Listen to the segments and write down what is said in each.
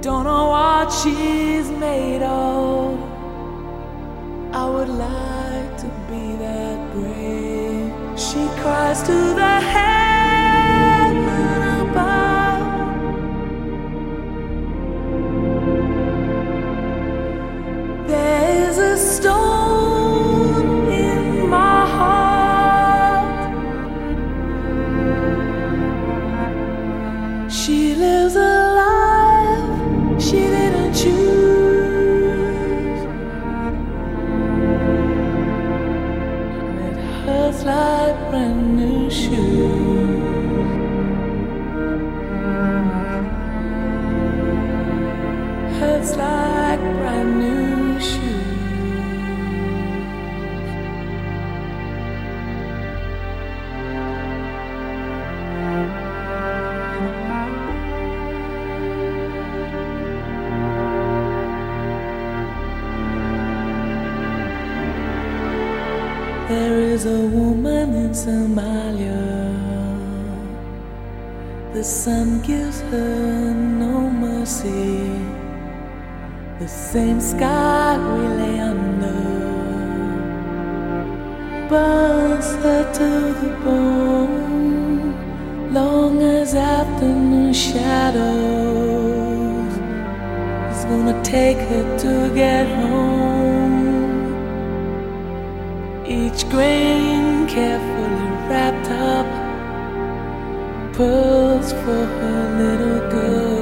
Don't know what she's made of. I would like to be that brave. She cries to the heaven Somalia. The sun gives her no mercy. The same sky we lay under burns her to the bone. Long as afternoon shadows is gonna take her to get home. Each grain wrapped up pearls for her little girl.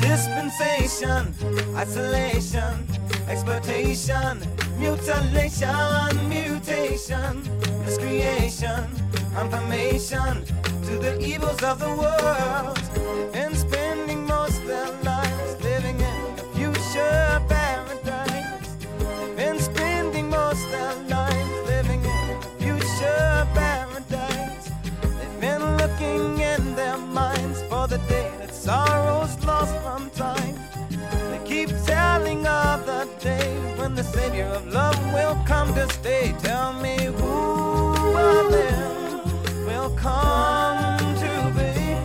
Dispensation, isolation, exploitation, mutilation, mutation, miscreation, confirmation. To the evils of the world. savior of love will come to stay. Tell me who of them will come to be?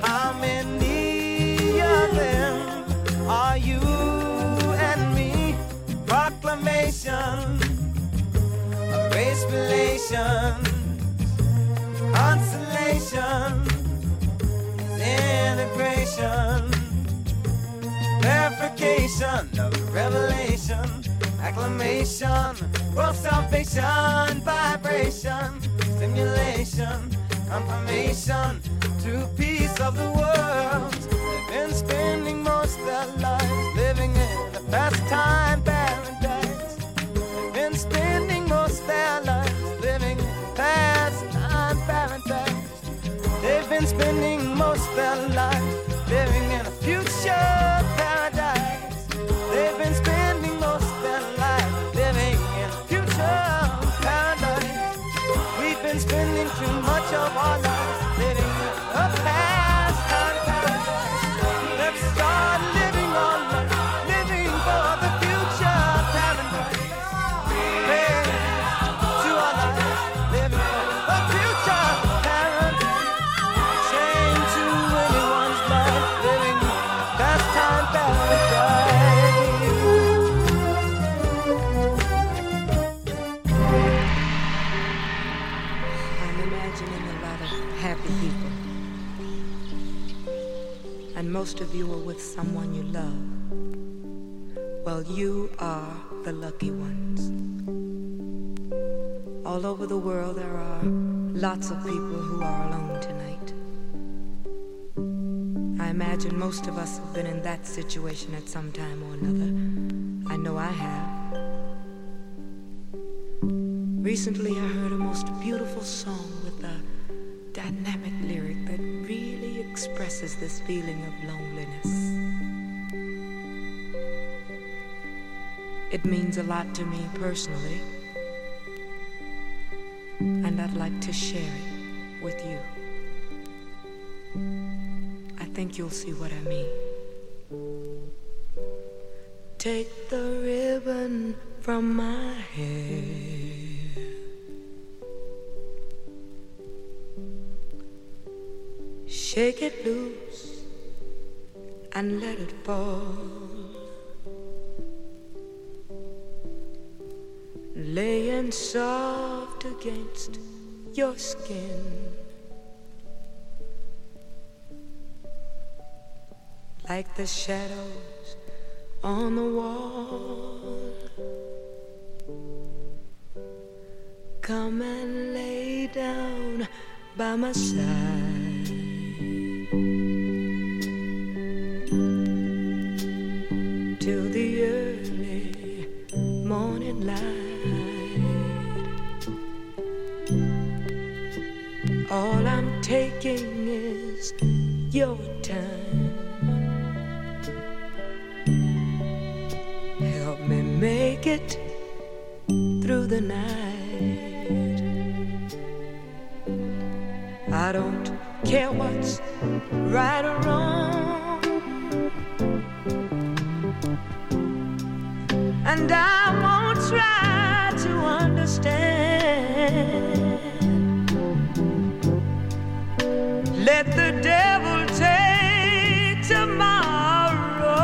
How many of them are you and me? Proclamation of grace relations, consolation, integration clarification of revelation acclamation, world salvation, vibration, stimulation, confirmation, to peace of the world. They've been spending most their lives living in a pastime paradise. They've been spending most their lives living in pastime paradise. They've been spending most their lives too most of you are with someone you love. Well, you are the lucky ones. All over the world, there are lots of people who are alone tonight. I imagine most of us have been in that situation at some time or another. I know I have. Recently, I heard a most beautiful song with a dynamic lyric expresses this feeling of loneliness. It means a lot to me personally, and I'd like to share it with you. I think you'll see what I mean. Take the ribbon from my hair. Shake it loose and let it fall. Laying soft against your skin. Like the shadows on the wall. Come and lay down by my side. Till the early morning light. All I'm taking is your time. Help me make it through the night. I don't care what's right or wrong. And I won't try to understand. Let the devil take tomorrow.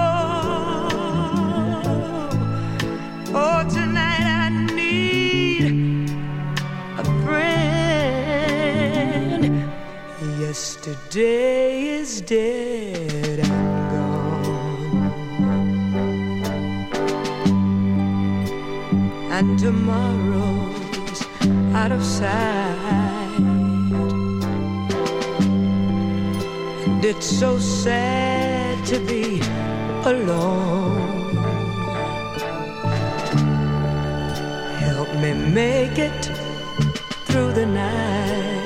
Oh, tonight I need a friend. Yesterday dead and gone, and tomorrow's out of sight. And it's so sad to be alone. Help me make it through the night.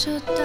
Should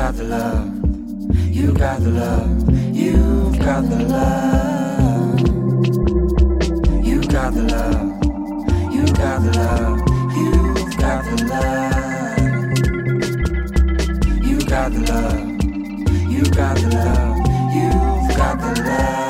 got the love. You got the love. You've got the love. You got the love. You got the love. You've got the love. You got the love. You got the love. You've got the love.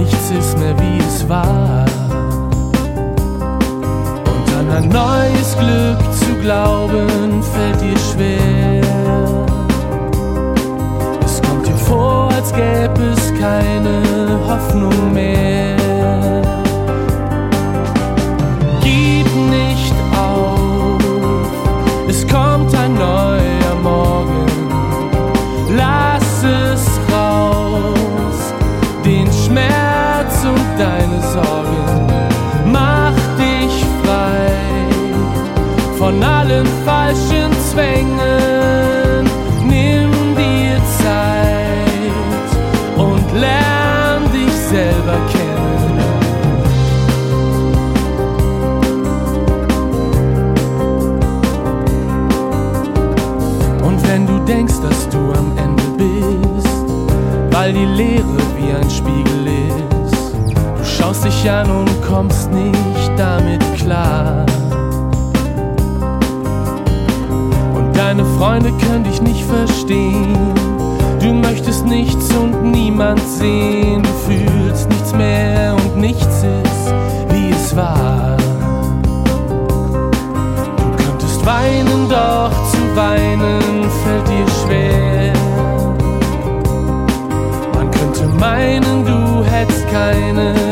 nichts ist mehr wie es war. Und an ein neues Glück zu glauben, fällt dir schwer. Es kommt dir vor, als gäbe es keine Hoffnung. weil die Leere wie ein Spiegel ist. Du schaust dich an und kommst nicht damit klar. Und deine Freunde können dich nicht verstehen. Du möchtest nichts und niemand sehen. Du fühlst nichts mehr und nichts ist, wie es war. Du könntest weinen, doch zu weinen meinen, du hättest keine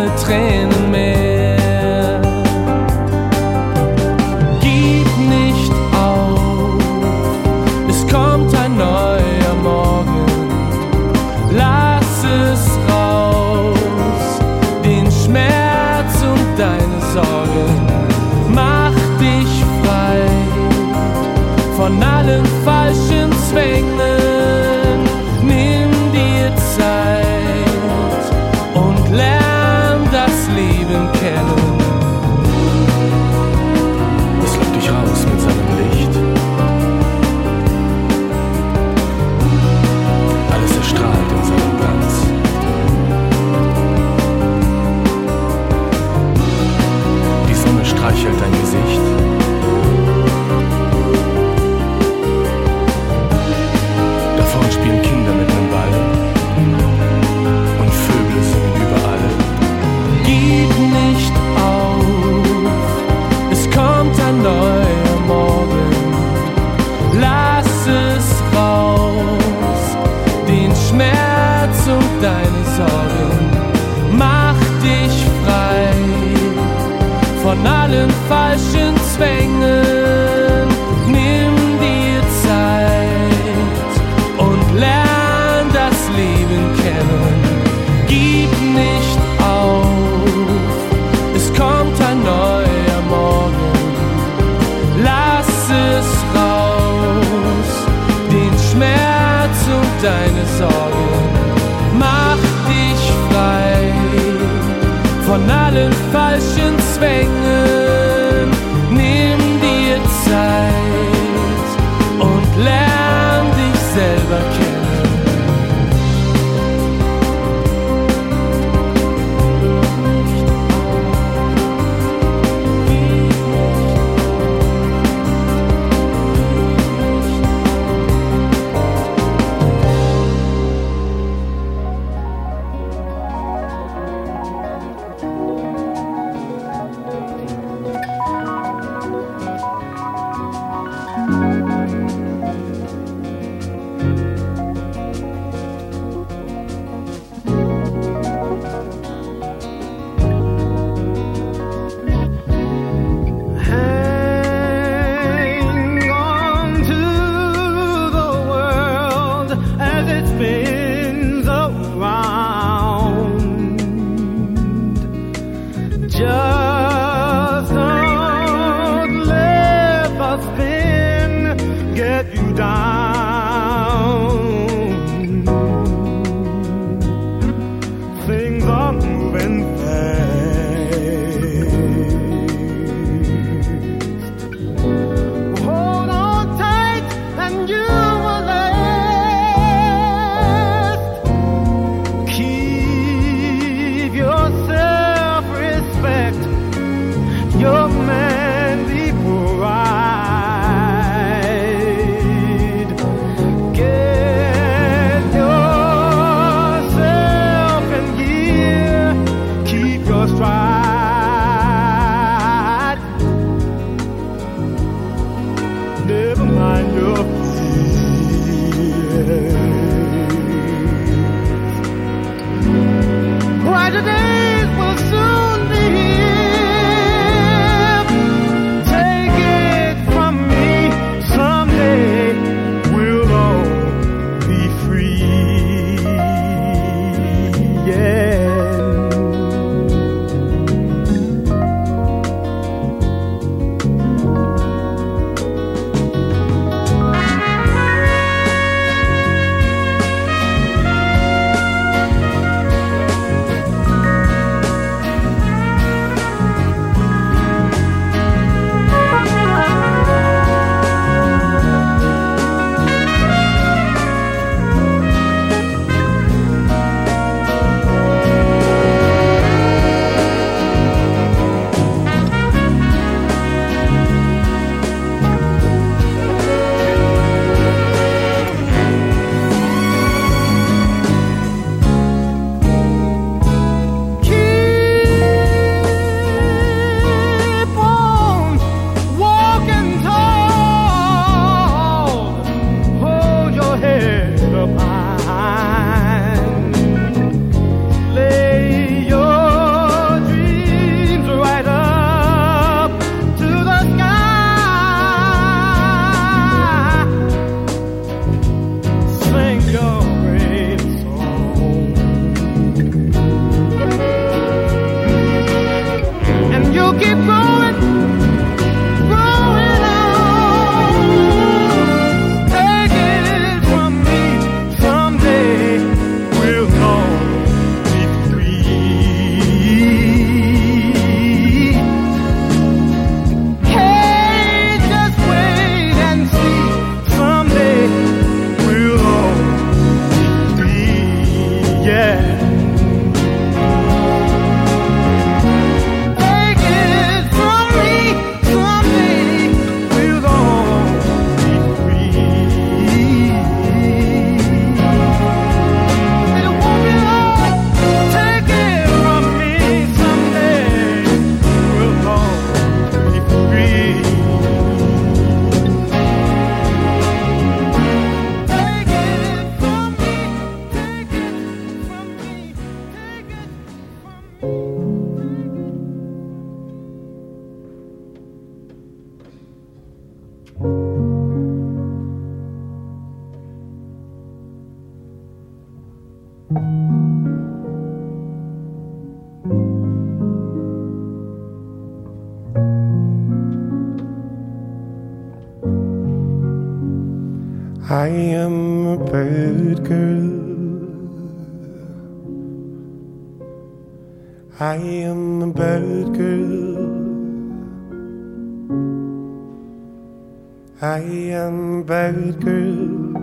I am a bird girl.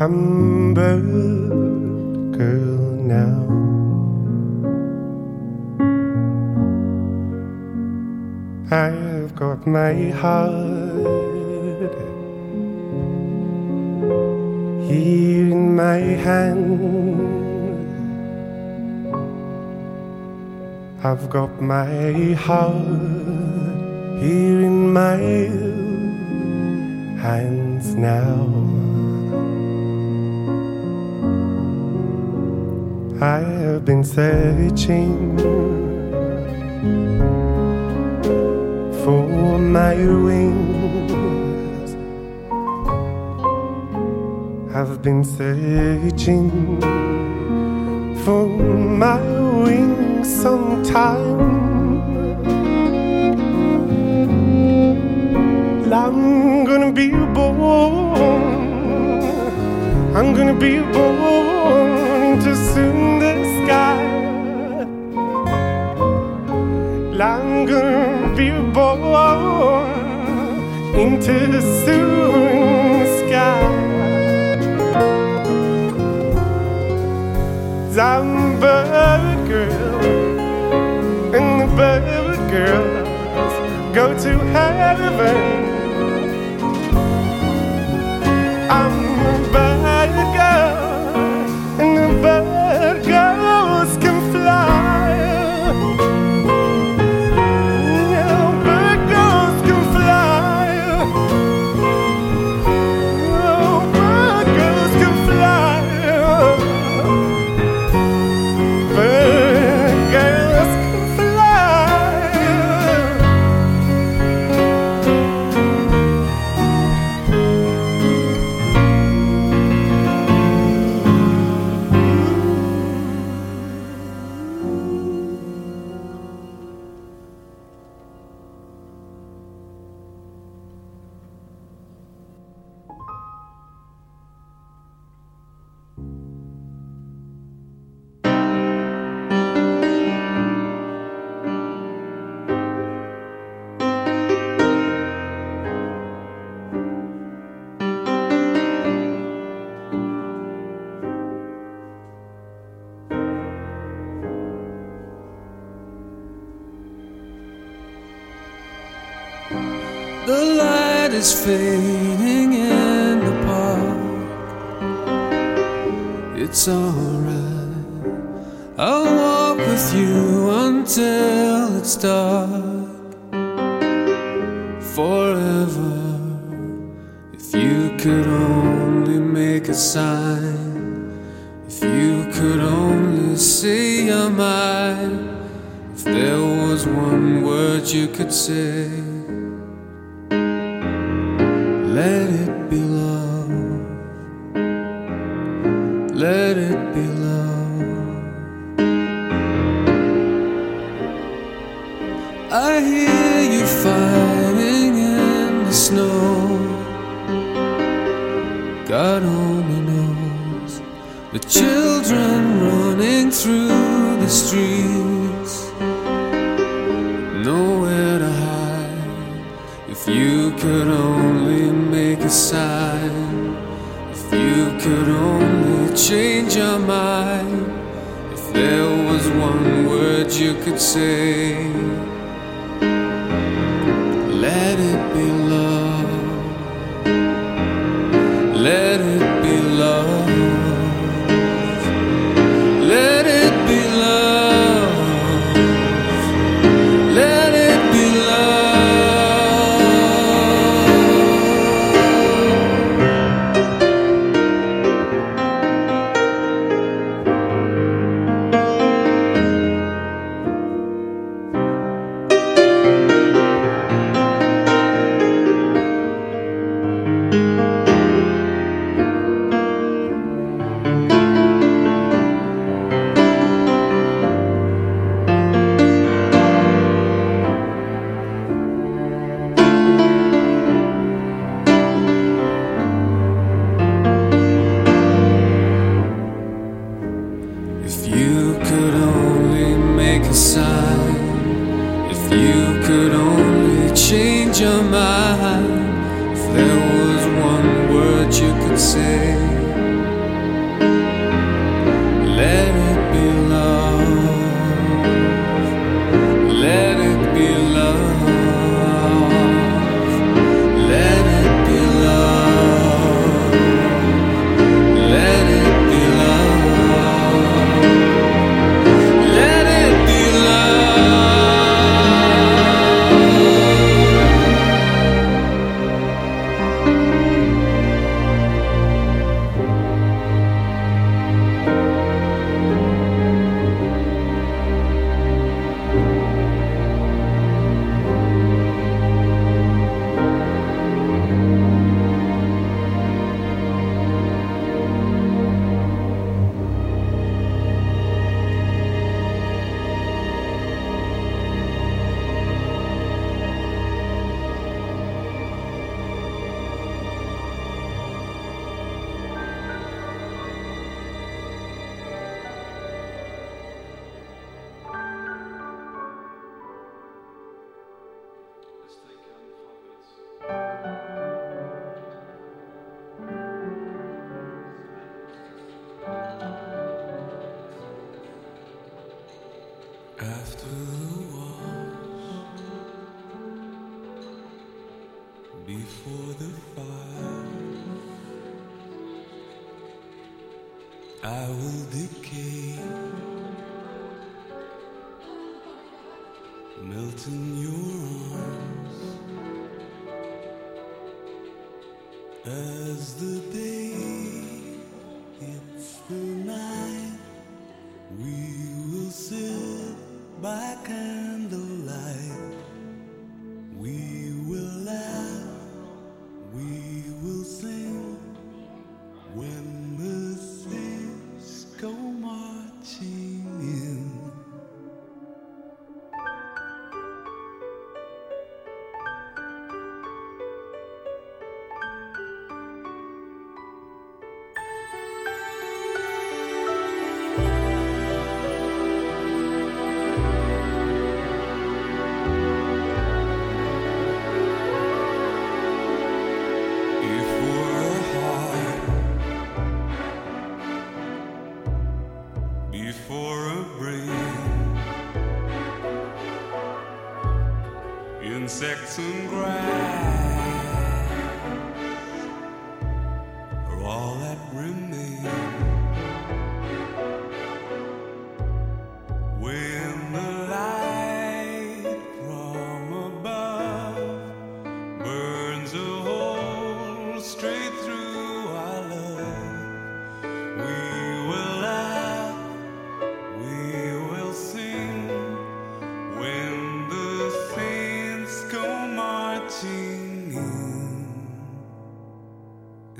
I'm bird girl now. I've got my heart here in my hand. I've got my heart here in my hands now. I have been searching for my wings. I've been searching for my wings sometime. I'm gonna be a born. I'm gonna be a born to soon the sky. I'm gonna be born into the soon sky. I'm a bird girl, and the bird girls go to heaven. Light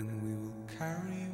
and we will carry